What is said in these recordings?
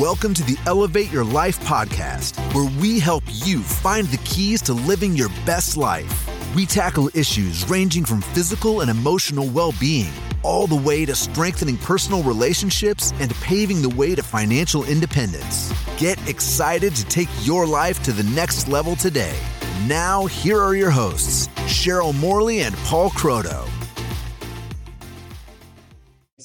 Welcome to the Elevate Your Life podcast, where we help you find the keys to living your best life. We tackle issues ranging from physical and emotional well being, all the way to strengthening personal relationships and paving the way to financial independence. Get excited to take your life to the next level today. Now, here are your hosts, Cheryl Morley and Paul Croto.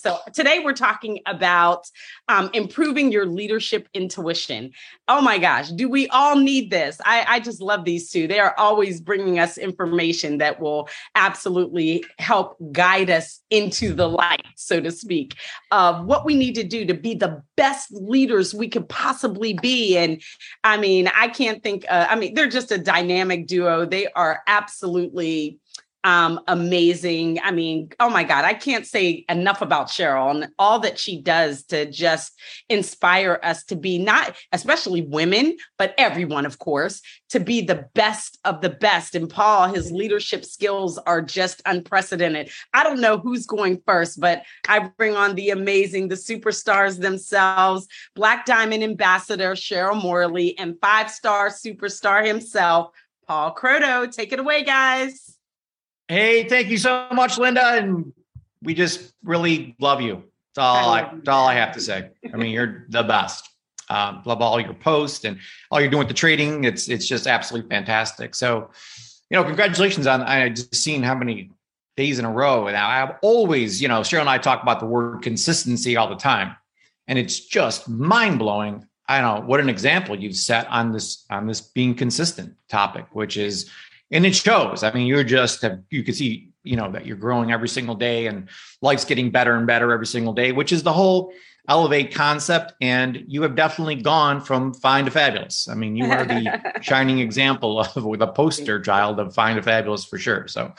So today we're talking about um, improving your leadership intuition. Oh my gosh, do we all need this? I, I just love these two. They are always bringing us information that will absolutely help guide us into the light, so to speak, of what we need to do to be the best leaders we could possibly be. And I mean, I can't think, uh, I mean, they're just a dynamic duo. They are absolutely um, amazing. I mean, oh my God, I can't say enough about Cheryl and all that she does to just inspire us to be not, especially women, but everyone, of course, to be the best of the best. And Paul, his leadership skills are just unprecedented. I don't know who's going first, but I bring on the amazing, the superstars themselves, Black Diamond Ambassador Cheryl Morley, and five star superstar himself, Paul Croto. Take it away, guys. Hey, thank you so much, Linda. And we just really love you. That's all I, I that's all I have to say. I mean, you're the best. Um, love all your posts and all you're doing with the trading. It's it's just absolutely fantastic. So, you know, congratulations on I just seen how many days in a row. Now I've always, you know, Cheryl and I talk about the word consistency all the time, and it's just mind blowing. I don't know what an example you've set on this on this being consistent topic, which is and it shows. I mean, you're just you can see, you know, that you're growing every single day, and life's getting better and better every single day, which is the whole elevate concept. And you have definitely gone from fine to fabulous. I mean, you are the shining example of the poster child of fine to fabulous for sure. So.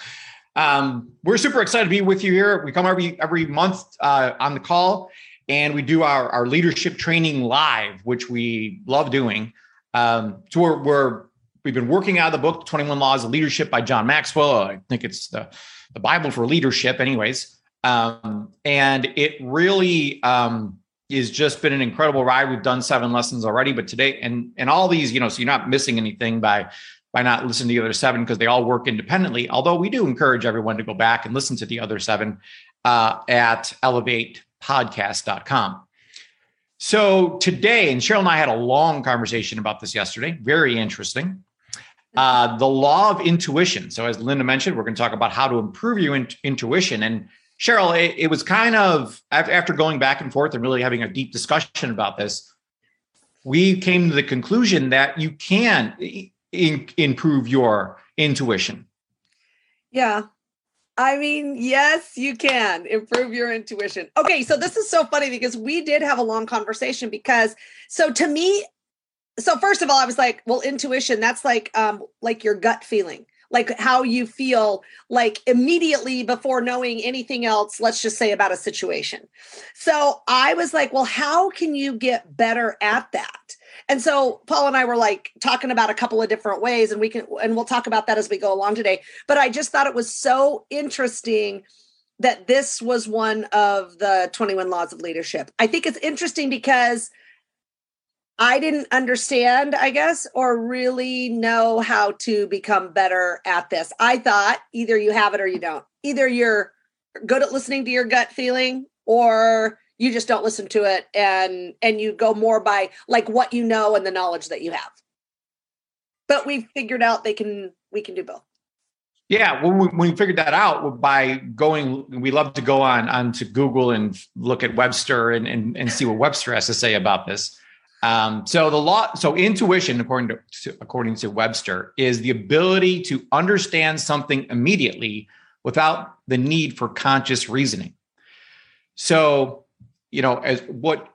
Um, we're super excited to be with you here. We come every every month uh, on the call, and we do our our leadership training live, which we love doing. Um, so we're, we're we've been working out of the book 21 laws of leadership by john maxwell. I think it's the, the bible for leadership anyways. Um, and it really um, is just been an incredible ride. We've done seven lessons already but today and and all these you know so you're not missing anything by by not listening to the other seven because they all work independently although we do encourage everyone to go back and listen to the other seven uh, at elevatepodcast.com so today, and Cheryl and I had a long conversation about this yesterday, very interesting. Uh, the law of intuition. So, as Linda mentioned, we're going to talk about how to improve your in- intuition. And Cheryl, it, it, was kind of after going back and forth and really having a deep discussion about this, we came to the conclusion that you can in- improve your intuition. Yeah. I mean, yes, you can improve your intuition. Okay, so this is so funny because we did have a long conversation because so to me so first of all i was like well intuition that's like um like your gut feeling like how you feel like immediately before knowing anything else let's just say about a situation. So i was like well how can you get better at that? And so paul and i were like talking about a couple of different ways and we can and we'll talk about that as we go along today. But i just thought it was so interesting that this was one of the 21 laws of leadership. I think it's interesting because I didn't understand, I guess, or really know how to become better at this. I thought either you have it or you don't. Either you're good at listening to your gut feeling or you just don't listen to it and and you go more by like what you know and the knowledge that you have. But we figured out they can we can do both. Yeah, when we, when we figured that out by going, we love to go on onto Google and look at Webster and, and, and see what Webster has to say about this. Um, so the law, so intuition, according to, according to Webster, is the ability to understand something immediately without the need for conscious reasoning. So, you know, as what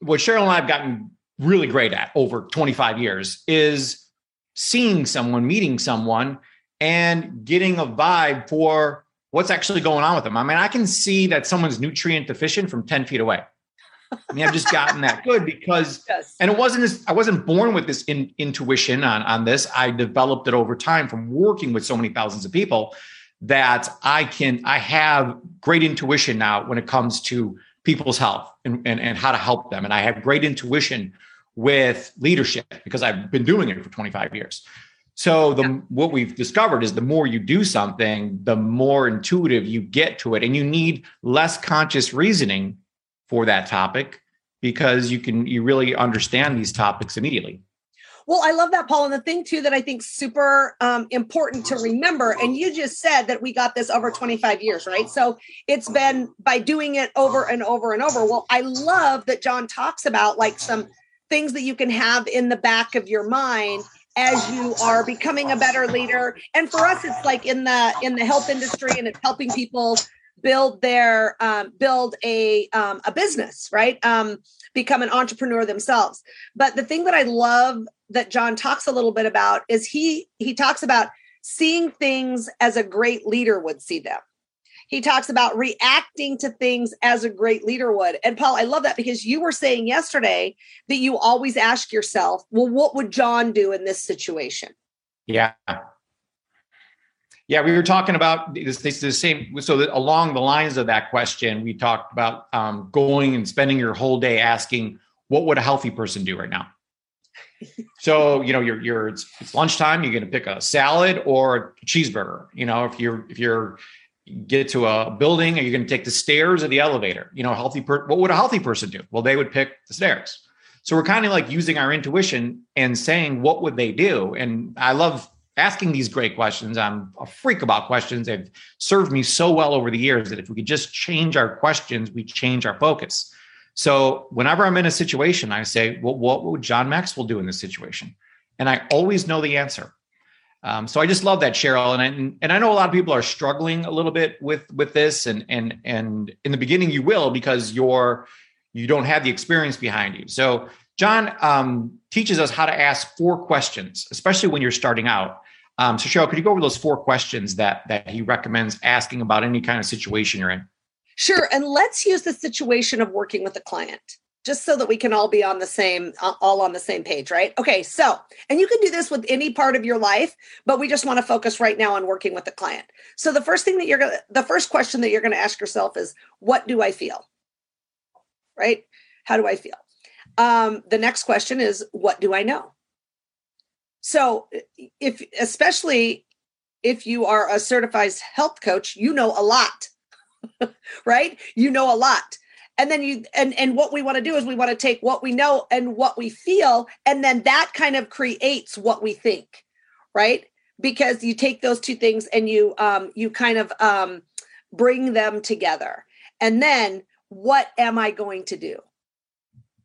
what Cheryl and I have gotten really great at over 25 years is seeing someone, meeting someone, and getting a vibe for what's actually going on with them. I mean, I can see that someone's nutrient deficient from 10 feet away. I mean, I've just gotten that good because, yes. and it wasn't, I wasn't born with this in, intuition on, on this. I developed it over time from working with so many thousands of people that I can, I have great intuition now when it comes to people's health and, and, and how to help them. And I have great intuition with leadership because I've been doing it for 25 years. So the yeah. what we've discovered is the more you do something, the more intuitive you get to it and you need less conscious reasoning for that topic because you can you really understand these topics immediately. Well, I love that, Paul. And the thing too that I think super um, important to remember, and you just said that we got this over 25 years, right? So it's been by doing it over and over and over. Well, I love that John talks about like some things that you can have in the back of your mind as you are becoming a better leader and for us it's like in the in the health industry and it's helping people build their um, build a um, a business right um, become an entrepreneur themselves but the thing that i love that john talks a little bit about is he he talks about seeing things as a great leader would see them he talks about reacting to things as a great leader would. And Paul, I love that because you were saying yesterday that you always ask yourself, well, what would John do in this situation? Yeah. Yeah, we were talking about this, this the same. So along the lines of that question, we talked about um, going and spending your whole day asking, what would a healthy person do right now? so you know you're you're it's, it's lunchtime you're going to pick a salad or a cheeseburger you know if you're if you're get to a building, are you going to take the stairs or the elevator? You know, healthy per- what would a healthy person do? Well, they would pick the stairs. So we're kind of like using our intuition and saying what would they do? And I love asking these great questions. I'm a freak about questions. They've served me so well over the years that if we could just change our questions, we change our focus. So whenever I'm in a situation, I say, well, what would John Maxwell do in this situation? And I always know the answer. Um, so I just love that, Cheryl, and I, and I know a lot of people are struggling a little bit with with this, and and and in the beginning you will because you're you don't have the experience behind you. So John um, teaches us how to ask four questions, especially when you're starting out. Um, so Cheryl, could you go over those four questions that that he recommends asking about any kind of situation you're in? Sure, and let's use the situation of working with a client just so that we can all be on the same all on the same page right? Okay so and you can do this with any part of your life but we just want to focus right now on working with the client. So the first thing that you're to the first question that you're to ask yourself is what do i feel? Right? How do i feel? Um, the next question is what do i know so if especially if you are a certified health coach you know a lot right? You know a lot. And then you and and what we want to do is we want to take what we know and what we feel and then that kind of creates what we think right? Because you take those two things and you um you kind of um bring them together. And then what am i going to do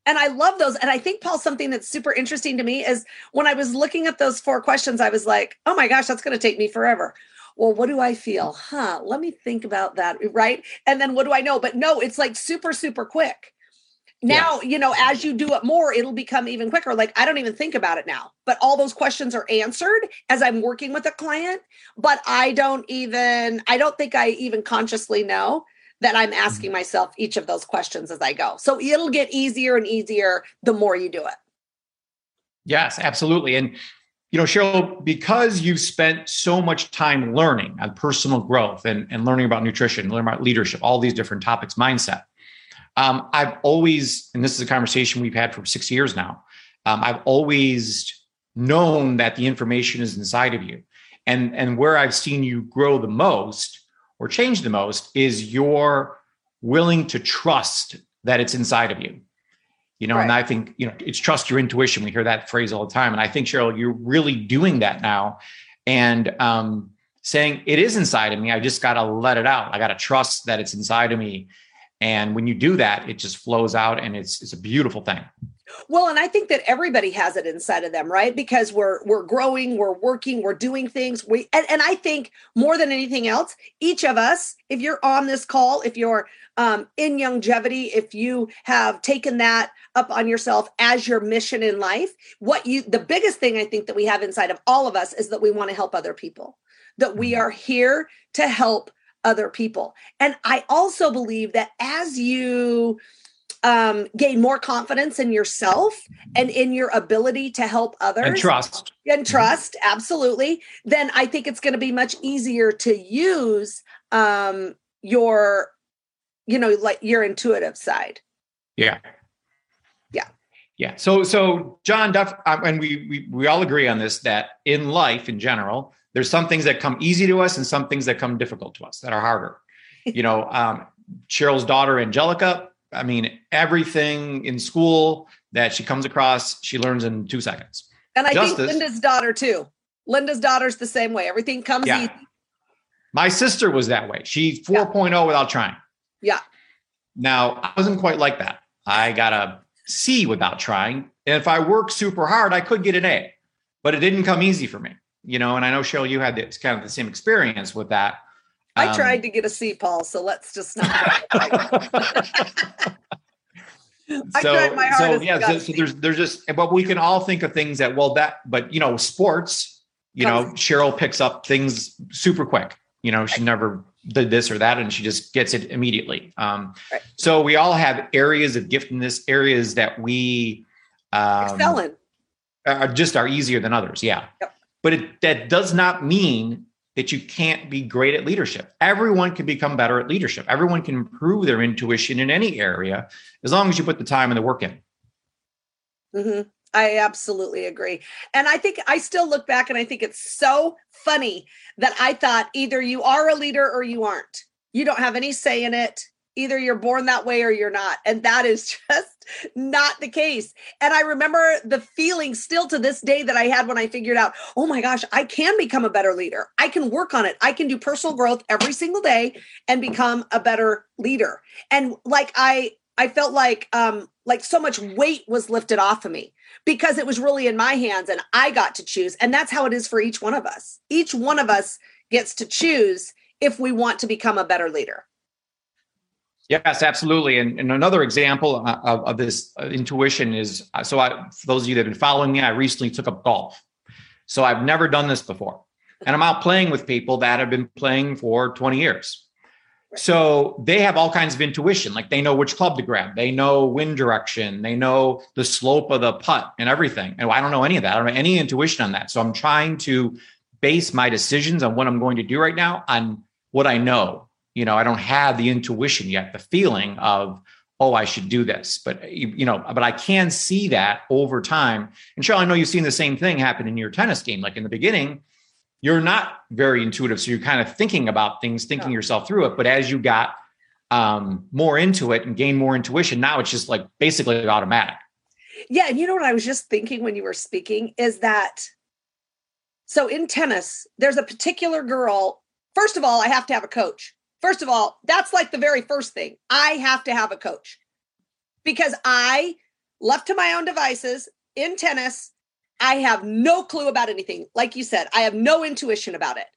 and I love those. And I think, Paul, something that's super interesting to me is when I was looking at those four questions, I was like, oh my gosh, that's going to take me forever well, what do I feel? Huh, let me think about that. Right. And then what do I know? But no, it's like super, super quick. Now, yeah. you know, as you do it more, it'll become even quicker. Like I don't even think about it now, but all those questions are answered as I'm working with a client. But I don't even, I don't think I even consciously know that I'm asking mm-hmm. myself each of those questions as I go. So it'll get easier and easier the more you do it. Yes, absolutely. And you know, Cheryl, because you've spent so much time learning on personal growth and, and learning about nutrition, learning about leadership, all these different topics, mindset. Um, I've always, and this is a conversation we've had for six years now, um, I've always known that the information is inside of you. And, and where I've seen you grow the most or change the most is you're willing to trust that it's inside of you. You know right. and i think you know it's trust your intuition. We hear that phrase all the time. And i think cheryl you're really doing that now. And um, saying it is inside of me i just got to let it out. I got to trust that it's inside of me. And when you do that it just flows out and it's it's a beautiful thing well, and I think that everybody has it inside of them, right? Because we're we're growing, we're working, we're doing things. We and, and I think more than anything else, each of us, if you're on this call, if you're um, in Youngevity, if you have taken that up on yourself as your mission in life, what you the biggest thing I think that we have inside of all of us is that we want to help other people. That we mm-hmm. are here to help other people. And I also believe that as you um, gain more confidence in yourself and in your ability to help others and trust and trust absolutely then i think it's going to be much easier to use um, your you know, like your intuitive side. Yeah. Yeah. Yeah. So, so John Duff, um, and we, we, we all agree on this, that in life in general, there's some things that come easy to us and some things that come difficult to us that are harder. you know, um, Cheryl's daughter, Angelica, I mean, everything in school that she comes across, she learns in two seconds. And I Justice, think Linda's daughter too. Linda's daughter's the same way. Everything comes yeah. easy. My sister was that way. She 4.0 yeah. Oh without trying. Yeah. Now, I wasn't quite like that. I got a C without trying. And if I worked super hard, I could get an A, but it didn't come easy for me, you know. And I know, Cheryl, you had this kind of the same experience with that. I um, tried to get a C, Paul. So let's just not. so, so yeah, so, so, there's there's just but we can all think of things that well that but you know sports you know Cheryl picks up things super quick you know she never did this or that and she just gets it immediately um, right. so we all have areas of giftedness areas that we um, excel in are just are easier than others yeah yep. but it, that does not mean that you can't be great at leadership everyone can become better at leadership everyone can improve their intuition in any area as long as you put the time and the work in mm-hmm. I absolutely agree. And I think I still look back and I think it's so funny that I thought either you are a leader or you aren't. You don't have any say in it. Either you're born that way or you're not. And that is just not the case. And I remember the feeling still to this day that I had when I figured out, oh my gosh, I can become a better leader. I can work on it. I can do personal growth every single day and become a better leader. And like I I felt like um like so much weight was lifted off of me because it was really in my hands and I got to choose. And that's how it is for each one of us. Each one of us gets to choose if we want to become a better leader. Yes, absolutely. And, and another example of, of this uh, intuition is uh, so, I, for those of you that have been following me, I recently took up golf. So I've never done this before. And I'm out playing with people that have been playing for 20 years. So they have all kinds of intuition, like they know which club to grab, they know wind direction, they know the slope of the putt and everything. And I don't know any of that. I don't have any intuition on that. So I'm trying to base my decisions on what I'm going to do right now on what I know. You know, I don't have the intuition yet, the feeling of, oh, I should do this. But you know, but I can see that over time. And Cheryl, I know you've seen the same thing happen in your tennis game. Like in the beginning, you're not very intuitive. So you're kind of thinking about things, thinking yeah. yourself through it. But as you got um, more into it and gain more intuition, now it's just like basically automatic. Yeah. And you know what I was just thinking when you were speaking is that so in tennis, there's a particular girl. First of all, I have to have a coach. First of all, that's like the very first thing. I have to have a coach because I, left to my own devices in tennis, I have no clue about anything. Like you said, I have no intuition about it.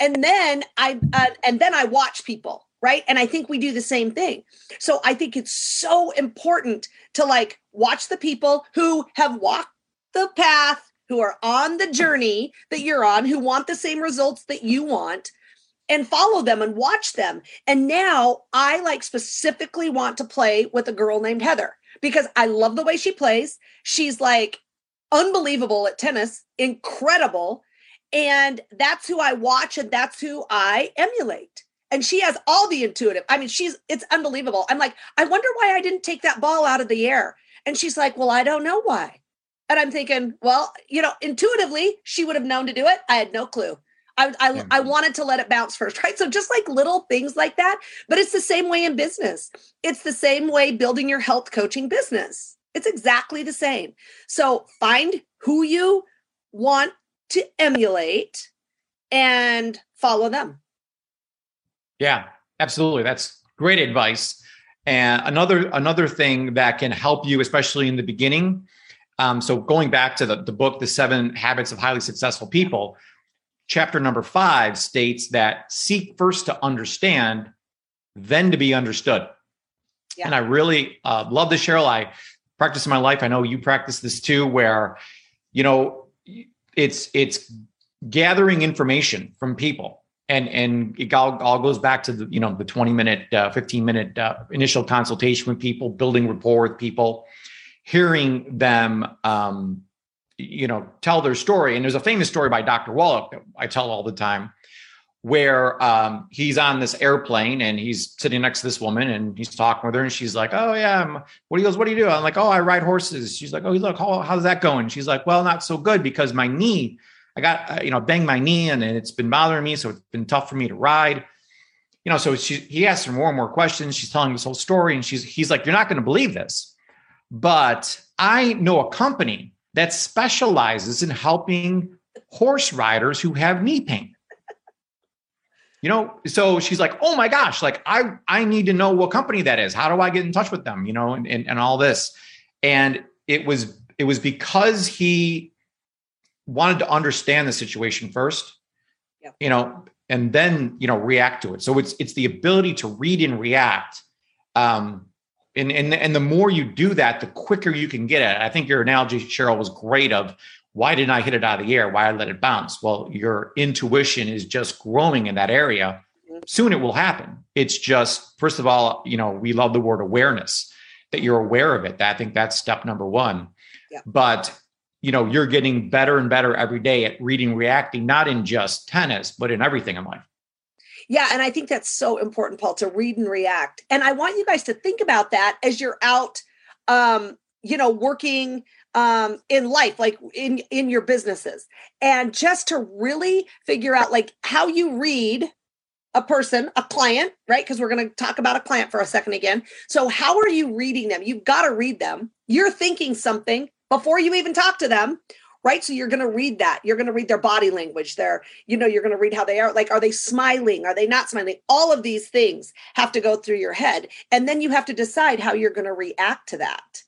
And then I uh, and then I watch people, right? And I think we do the same thing. So I think it's so important to like watch the people who have walked the path, who are on the journey that you're on, who want the same results that you want and follow them and watch them. And now I like specifically want to play with a girl named Heather because I love the way she plays. She's like unbelievable at tennis, incredible. And that's who I watch and that's who I emulate. And she has all the intuitive. I mean, she's it's unbelievable. I'm like, I wonder why I didn't take that ball out of the air. And she's like, Well, I don't know why. And I'm thinking, well, you know, intuitively, she would have known to do it. I had no clue. I, I. I, wanted to let it bounce first, right? So just like little things like that, but it's the same way in business. It's the same way building your health coaching business. It's exactly the same. So find who you want to emulate and follow them. Yeah, absolutely. That's great advice. And another another thing that can help you, especially in the beginning. Um, so going back to the, the book, The Seven Habits of Highly Successful People, chapter number five states that seek first to understand, then to be understood. Yeah. And I really uh, love this, Cheryl. I practice in my life. I know you practice this too, where you know it's it's gathering information from people and and it all, all goes back to the you know the 20 minute uh, 15 minute uh, initial consultation with people building rapport with people hearing them um, you know tell their story and there's a famous story by dr wallach that i tell all the time where um, he's on this airplane and he's sitting next to this woman and he's talking with her and she's like, "Oh yeah, I'm, what he goes, what do you do?" I'm like, "Oh, I ride horses." She's like, "Oh, look, how, how's that going?" She's like, "Well, not so good because my knee, I got uh, you know banged my knee and, and it's been bothering me, so it's been tough for me to ride." You know, so she, he asks her more and more questions. She's telling this whole story and she's he's like, "You're not going to believe this, but I know a company that specializes in helping horse riders who have knee pain." you know so she's like oh my gosh like i i need to know what company that is how do i get in touch with them you know and and, and all this and it was it was because he wanted to understand the situation first yep. you know and then you know react to it so it's it's the ability to read and react um and and and the more you do that the quicker you can get at it i think your analogy cheryl was great of why didn't I hit it out of the air? Why I let it bounce? Well, your intuition is just growing in that area. Mm-hmm. Soon it will happen. It's just, first of all, you know, we love the word awareness, that you're aware of it. I think that's step number one. Yeah. But you know, you're getting better and better every day at reading, reacting, not in just tennis, but in everything in life. Yeah, and I think that's so important, Paul, to read and react. And I want you guys to think about that as you're out um, you know, working um in life like in in your businesses. And just to really figure out like how you read a person a client right? Because we're going to talk about a client for a second again. So how are you reading them? You've got to read them. You're thinking something before you even talk to them right so you're going to read that you're going to read their body language their you know you're going to read how they are like are they smiling are they not smiling all of these things have to go through your head and then you have to decide how you're going to react to that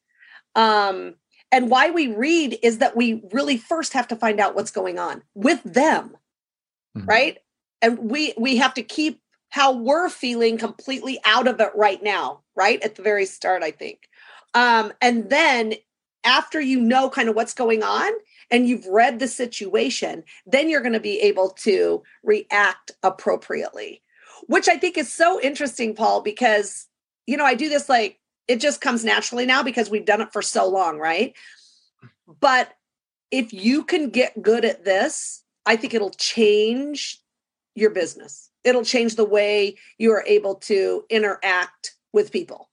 um and why we read is that we really first have to find out what's going on with them. Mm-hmm. Right? And we we have to keep how we're feeling completely out of it right now, right? At the very start, I think. Um, and then after you know kind of what's going on and you've read the situation, then you're going to be able to react appropriately, which I think is so interesting, Paul, because, you know, I do this like it just comes naturally now because we've done it for so long, right? But if you can get good at this, I think it'll change your business. It'll change the way you are able to interact with people.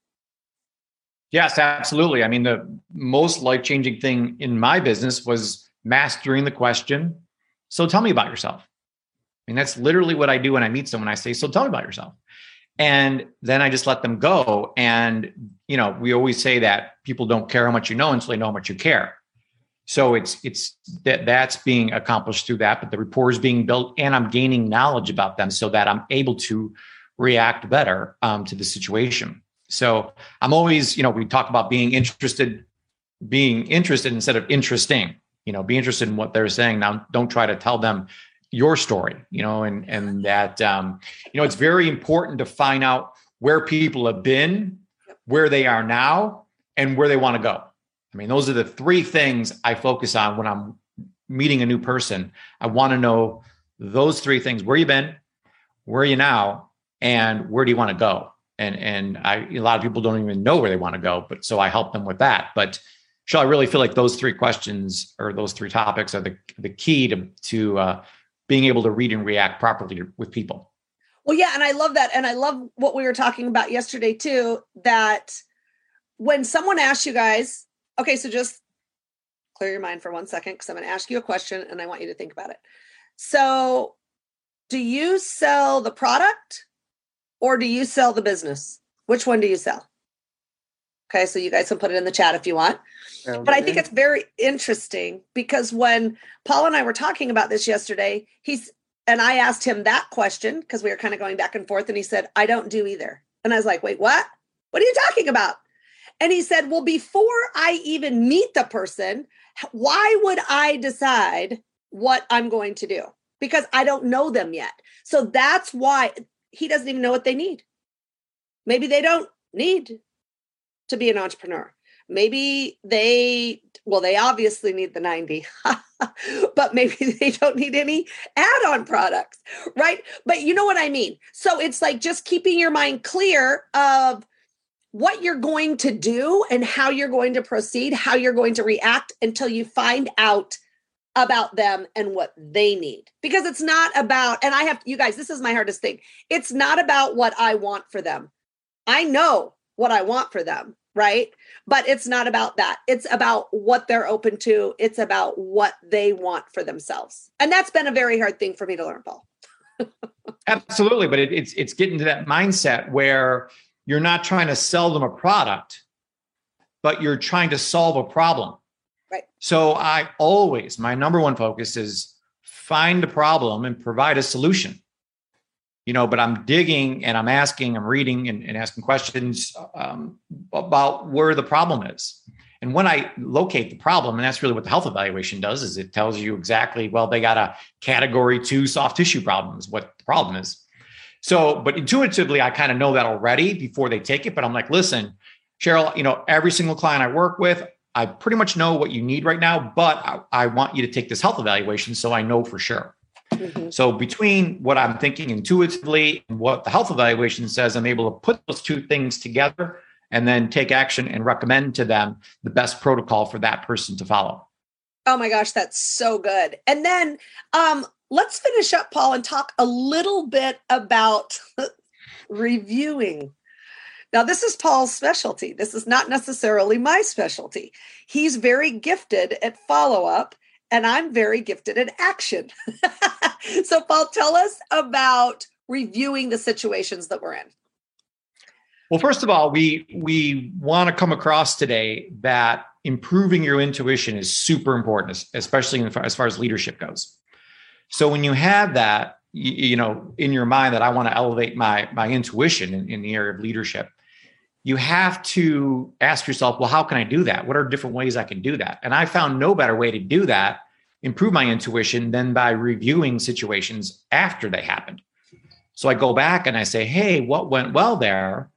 Yes, absolutely. I mean, the most life changing thing in my business was mastering the question. So tell me about yourself. I mean, that's literally what I do when I meet someone. I say, So tell me about yourself and then i just let them go and you know we always say that people don't care how much you know until they know how much you care so it's it's that that's being accomplished through that but the rapport is being built and i'm gaining knowledge about them so that i'm able to react better um, to the situation so i'm always you know we talk about being interested being interested instead of interesting you know be interested in what they're saying. Now don't try to tell them your story you know and and that um you know it's very important to find out where people have been where they are now and where they want to go. I mean those are the three things i focus on when i'm meeting a new person. I want to know those three things where you been where are you now and where do you want to go? And and i a lot of people don't even know where they want to go but so i help them with that. But so i really feel like those three questions or those three topics are the the key to to uh, being able to read and react properly with people. Well, yeah, and I love that. And I love what we were talking about yesterday too, that when someone asks you guys, okay, so just clear your mind for one second because I'm going to ask you a question and I want you to think about it. So, do you sell the product or do you sell the business? Which one do you sell? Okay, so you guys can put it in the chat if you want. But I think it's very interesting because when Paul and I were talking about this yesterday, he's and I asked him that question because we were kind of going back and forth, and he said, I don't do either. And I was like, wait, what? What are you talking about? And he said, Well, before I even meet the person, why would I decide what I'm going to do? Because I don't know them yet. So that's why he doesn't even know what they need. Maybe they don't need to be an entrepreneur. Maybe they, well, they obviously need the 90, but maybe they don't need any add on products, right? But you know what I mean? So it's like just keeping your mind clear of what you're going to do and how you're going to proceed, how you're going to react until you find out about them and what they need because it's not about and i have you guys this is my hardest thing it's not about what i want for them i know what i want for them right? But it's not about that. It's about what they're open to. It's about what they want for themselves. And that's been a very hard thing for me to learn paul. Absolutely but it, it's it's getting to that mindset where you're not trying to sell them a product but you're trying to solve a problem. Right. So I always, my number one focus is find a problem and provide a solution. You know, but I'm digging and I'm asking, I'm reading and, and asking questions um, about where the problem is. And when I locate the problem, and that's really what the health evaluation does, is it tells you exactly, well, they got a category two soft tissue problem is what the problem is. So, but intuitively, I kind of know that already before they take it. But I'm like, listen, Cheryl, you know, every single client I work with, I pretty much know what you need right now, but I, I want you to take this health evaluation so I know for sure. Mm-hmm. So between what I'm thinking intuitively and what the health evaluation says, I'm able to put those two things together and then take action and recommend to them the best protocol for that person to follow. Oh my gosh, that's so good. And then um, let's finish up, Paul, and talk a little bit about reviewing now, this is Paul's specialty. This is not necessarily my specialty. He's very gifted at follow up, and I'm very gifted at action. so, Paul, tell us about reviewing the situations that we're in. Well, first of all, we we want to come across today that improving your intuition is super important, especially as far as leadership goes. So when you have that, you, you know, in your mind that I want to elevate my my intuition in, in the area of leadership, you have to ask yourself, well, how can I do that? What are different ways I can do that? And I found no better way to do that, improve my intuition, than by reviewing situations after they happened. So I go back and I say, hey, what went well there?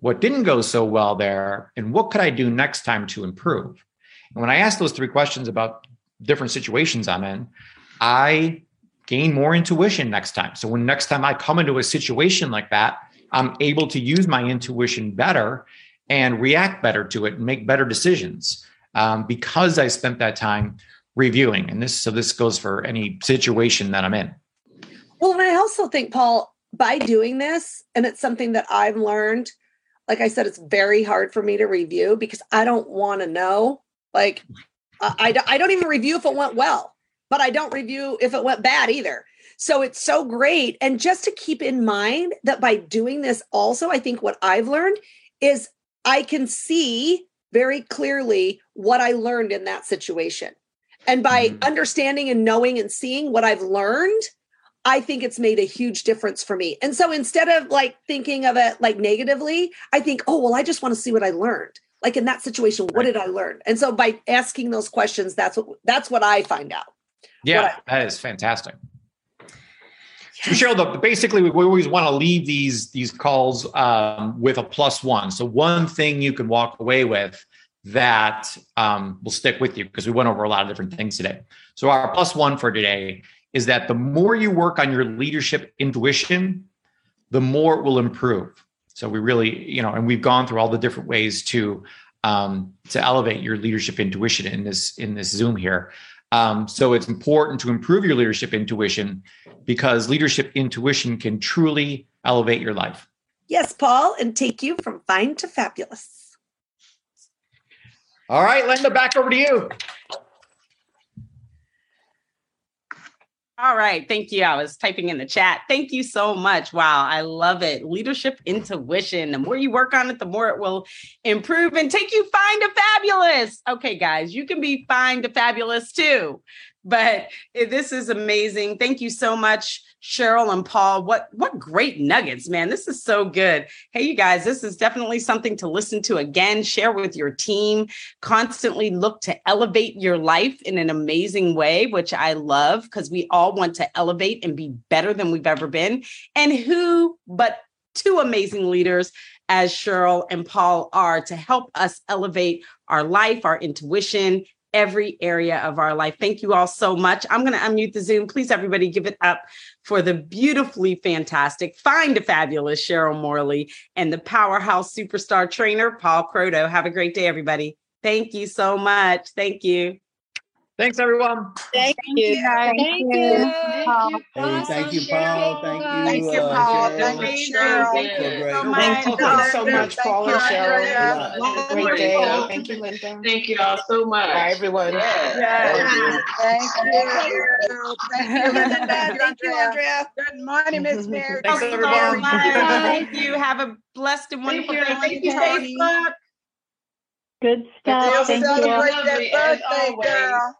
What didn't go so well there? And what could I do next time to improve? And when I ask those three questions about different situations I'm in, I gain more intuition next time. So when next time I come into a situation like that, I'm able to use my intuition better and react better to it and make better decisions um, because I spent that time reviewing. And this, so this goes for any situation that I'm in. Well, and I also think, Paul, by doing this, and it's something that I've learned, like I said, it's very hard for me to review because I don't want to know. Like, I, I don't even review if it went well, but I don't review if it went bad either. So it's so great. And just to keep in mind that by doing this, also, I think what I've learned is I can see very clearly what I learned in that situation. And by mm-hmm. understanding and knowing and seeing what I've learned, I think it's made a huge difference for me. And so instead of like thinking of it like negatively, I think, oh, well, I just want to see what I learned. Like in that situation, what did I learn? And so by asking those questions, that's what that's what I find out. Yeah, I, that is fantastic. So Cheryl, the, basically, we always want to leave these these calls um, with a plus one. So one thing you can walk away with that um, will stick with you because we went over a lot of different things today. So our plus one for today is that the more you work on your leadership intuition, the more it will improve. So we really, you know, and we've gone through all the different ways to um, to elevate your leadership intuition in this in this Zoom here. Um, so it's important to improve your leadership intuition because leadership intuition can truly elevate your life. Yes, Paul, and take you from fine to fabulous. All right, Linda, back over to you. All right. Thank you. I was typing in the chat. Thank you so much. Wow. I love it. Leadership intuition. The more you work on it, the more it will improve and take you find a fabulous. Okay, guys, you can be fine to fabulous too but this is amazing. Thank you so much, Cheryl and Paul. What what great nuggets, man. This is so good. Hey, you guys, this is definitely something to listen to again, share with your team, constantly look to elevate your life in an amazing way, which I love because we all want to elevate and be better than we've ever been. And who but two amazing leaders as Cheryl and Paul are to help us elevate our life, our intuition, every area of our life. Thank you all so much. I'm going to unmute the Zoom. Please, everybody, give it up for the beautifully fantastic, fine to fabulous Cheryl Morley and the powerhouse superstar trainer, Paul Croto. Have a great day, everybody. Thank you so much. Thank you. Thanks, everyone. Thank you. Thank you. Paul. Hey, thank you, Paul. Thank you. Thank you, uh, Paul. Thank you, Cheryl. Thank you so much, Paul and Cheryl. Great day. Thank you, Linda. Thank you all so much. Bye, everyone. Yes. Thank you. Thank you, Linda. Thank you, Andrea. Good morning, Miss Mary. Thanks, Thank you so everyone. Thank you. Have a blessed and wonderful day. Thank you, Facebook. Good stuff. Thank you. Celebrate that birthday, girl.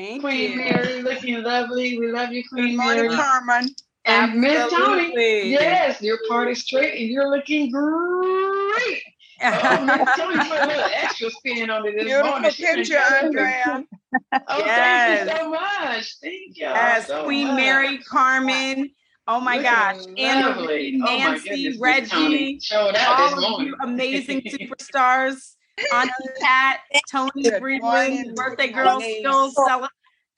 Thank Queen you. Mary looking lovely. We love you, Queen Good morning, Mary. Carmen. And Miss Tony. Yes, your party straight and you're looking great. Oh, Miss Tony put a little extra spin on it this Beautiful morning. She been picture, good. Andrea. Oh, Yes. thank you so much. Thank you. Yes, so Queen much. Mary, Carmen. Oh my Looking gosh. Anna, lovely. Oh, my Nancy, goodness, Reggie, Tony all of you amazing superstars. Auntie Pat, Tony Good birthday girl still cele-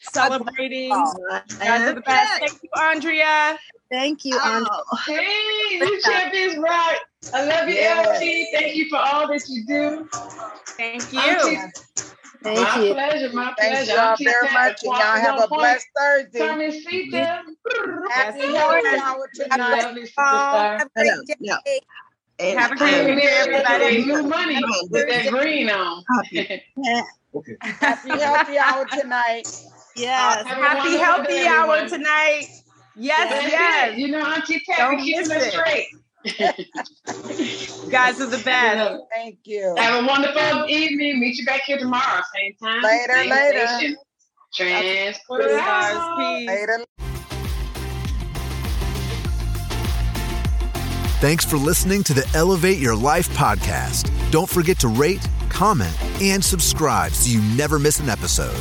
celebrating. Oh, you guys are the best. Thank you, Andrea. Thank you, Andrea. Oh, hey, you champions rock. I love you, Yes. LT. Thank you for all that you do. Thank Auntie, you. Thank my you. pleasure, my Thank pleasure. you all very much, and y'all have a blessed Thursday. point. Carmencita. Happy Yes, happy You tonight. lovely. Have a great day. Have a Queen great day, everybody. new money with that green on. Happy healthy hour tonight. Yes. Have a Happy healthy day, hour everyone. tonight. Yes, That's yes. it. You know, Auntie Pat, Don't we us it. straight. You guys are the best. Thank you. Have a wonderful evening. Meet you back here tomorrow, same time. Later, same later. Station. Transport Stars, out. peace. Later. Thanks for listening to the Elevate Your Life podcast. Don't forget to rate, comment, and subscribe so you never miss an episode.